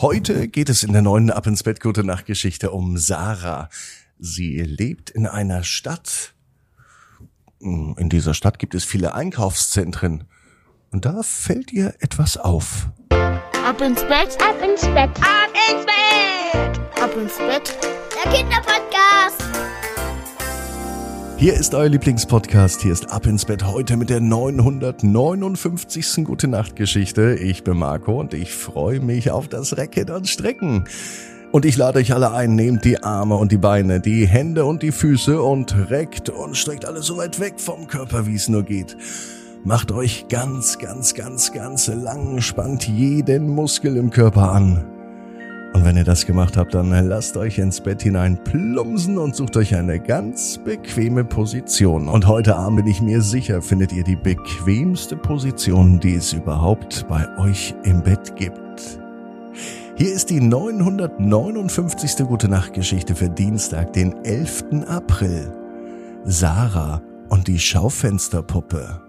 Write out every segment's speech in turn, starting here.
Heute geht es in der neuen Ab ins Bett Gute Nacht Geschichte um Sarah. Sie lebt in einer Stadt. In dieser Stadt gibt es viele Einkaufszentren. Und da fällt ihr etwas auf. Ab ins Bett, Ab ins Bett, ab ins Bett, ab ins Bett. der Kinderpodcast. Hier ist euer Lieblingspodcast. Hier ist Ab ins Bett heute mit der 959. Gute Nacht Geschichte. Ich bin Marco und ich freue mich auf das Recken und Strecken. Und ich lade euch alle ein, nehmt die Arme und die Beine, die Hände und die Füße und reckt und streckt alles so weit weg vom Körper, wie es nur geht. Macht euch ganz, ganz, ganz, ganz lang, spannt jeden Muskel im Körper an. Und wenn ihr das gemacht habt, dann lasst euch ins Bett hinein plumpsen und sucht euch eine ganz bequeme Position. Und heute Abend bin ich mir sicher, findet ihr die bequemste Position, die es überhaupt bei euch im Bett gibt. Hier ist die 959. Gute Nacht Geschichte für Dienstag, den 11. April. Sarah und die Schaufensterpuppe.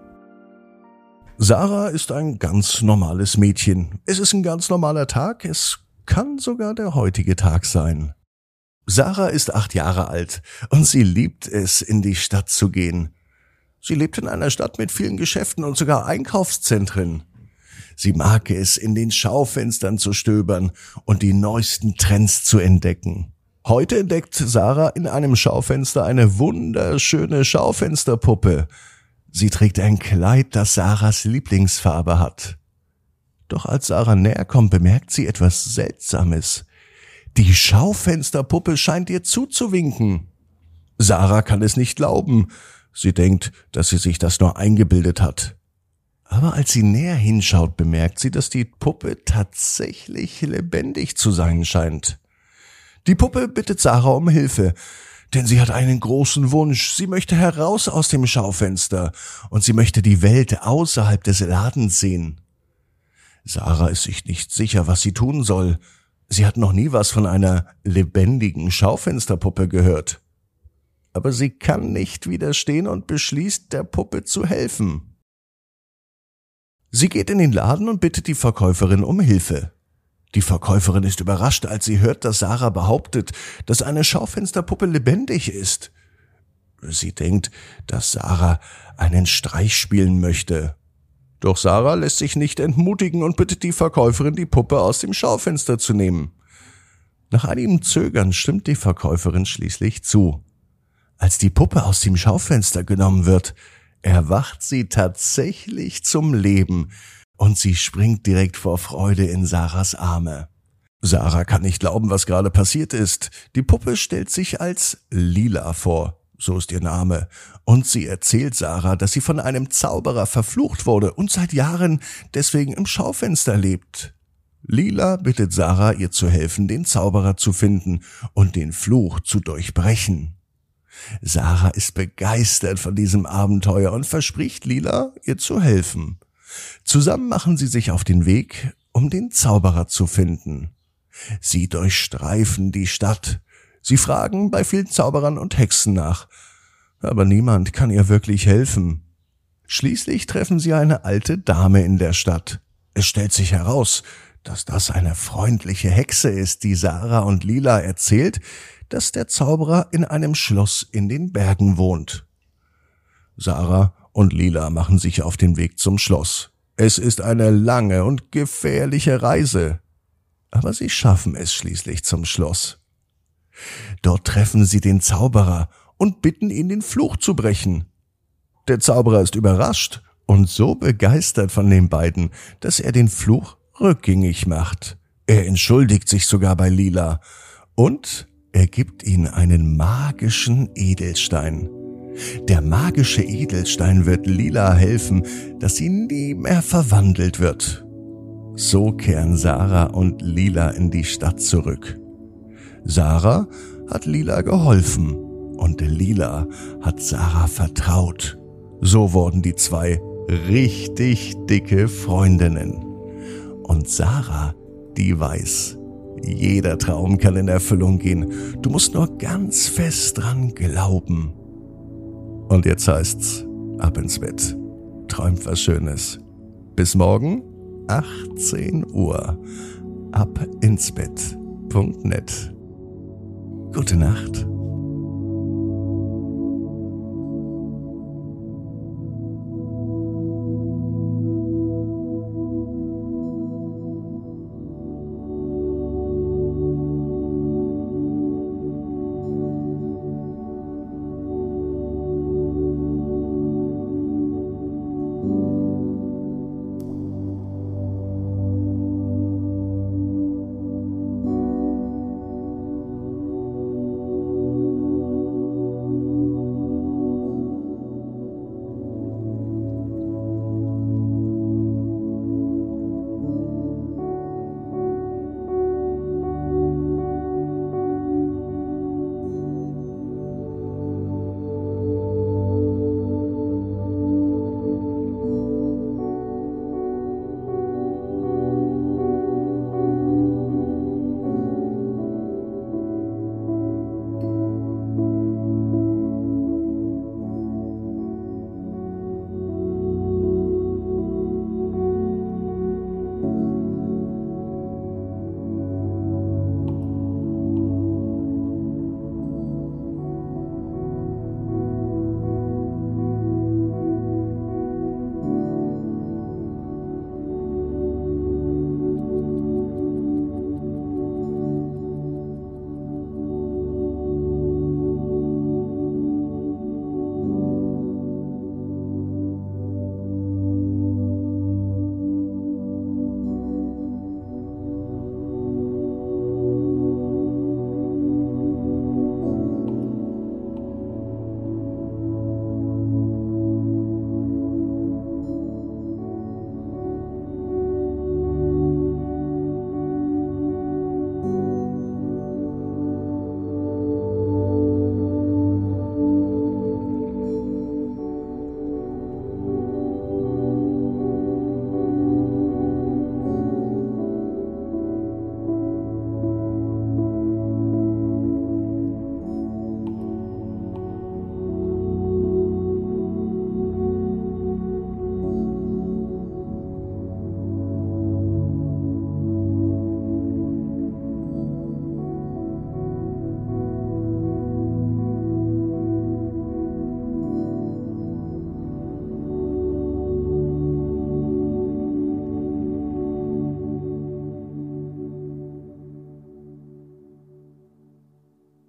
Sarah ist ein ganz normales Mädchen. Es ist ein ganz normaler Tag. Es kann sogar der heutige Tag sein. Sarah ist acht Jahre alt und sie liebt es, in die Stadt zu gehen. Sie lebt in einer Stadt mit vielen Geschäften und sogar Einkaufszentren. Sie mag es, in den Schaufenstern zu stöbern und die neuesten Trends zu entdecken. Heute entdeckt Sarah in einem Schaufenster eine wunderschöne Schaufensterpuppe. Sie trägt ein Kleid, das Sarahs Lieblingsfarbe hat. Doch als Sarah näher kommt, bemerkt sie etwas Seltsames. Die Schaufensterpuppe scheint ihr zuzuwinken. Sarah kann es nicht glauben. Sie denkt, dass sie sich das nur eingebildet hat. Aber als sie näher hinschaut, bemerkt sie, dass die Puppe tatsächlich lebendig zu sein scheint. Die Puppe bittet Sarah um Hilfe, denn sie hat einen großen Wunsch. Sie möchte heraus aus dem Schaufenster und sie möchte die Welt außerhalb des Ladens sehen. Sarah ist sich nicht sicher, was sie tun soll. Sie hat noch nie was von einer lebendigen Schaufensterpuppe gehört. Aber sie kann nicht widerstehen und beschließt, der Puppe zu helfen. Sie geht in den Laden und bittet die Verkäuferin um Hilfe. Die Verkäuferin ist überrascht, als sie hört, dass Sarah behauptet, dass eine Schaufensterpuppe lebendig ist. Sie denkt, dass Sarah einen Streich spielen möchte. Doch Sarah lässt sich nicht entmutigen und bittet die Verkäuferin, die Puppe aus dem Schaufenster zu nehmen. Nach einigem Zögern stimmt die Verkäuferin schließlich zu. Als die Puppe aus dem Schaufenster genommen wird, erwacht sie tatsächlich zum Leben und sie springt direkt vor Freude in Sarahs Arme. Sarah kann nicht glauben, was gerade passiert ist. Die Puppe stellt sich als Lila vor, so ist ihr Name, und sie erzählt Sarah, dass sie von einem Zauberer verflucht wurde und seit Jahren deswegen im Schaufenster lebt. Lila bittet Sarah, ihr zu helfen, den Zauberer zu finden und den Fluch zu durchbrechen. Sarah ist begeistert von diesem Abenteuer und verspricht Lila, ihr zu helfen. Zusammen machen sie sich auf den Weg, um den Zauberer zu finden. Sie durchstreifen die Stadt. Sie fragen bei vielen Zauberern und Hexen nach, aber niemand kann ihr wirklich helfen. Schließlich treffen sie eine alte Dame in der Stadt. Es stellt sich heraus, dass das eine freundliche Hexe ist, die Sarah und Lila erzählt, dass der Zauberer in einem Schloss in den Bergen wohnt. Sarah und Lila machen sich auf den Weg zum Schloss. Es ist eine lange und gefährliche Reise, aber sie schaffen es schließlich zum Schloss. Dort treffen sie den Zauberer und bitten ihn, den Fluch zu brechen. Der Zauberer ist überrascht und so begeistert von den beiden, dass er den Fluch rückgängig macht. Er entschuldigt sich sogar bei Lila und er gibt ihnen einen magischen Edelstein. Der magische Edelstein wird Lila helfen, dass sie nie mehr verwandelt wird. So kehren Sarah und Lila in die Stadt zurück. Sarah hat Lila geholfen und Lila hat Sarah vertraut. So wurden die zwei richtig dicke Freundinnen. Und Sarah, die weiß, jeder Traum kann in Erfüllung gehen. Du musst nur ganz fest dran glauben. Und jetzt heißt's, ab ins Bett. Träumt was Schönes. Bis morgen, 18 Uhr. abinsbett.net. Gute Nacht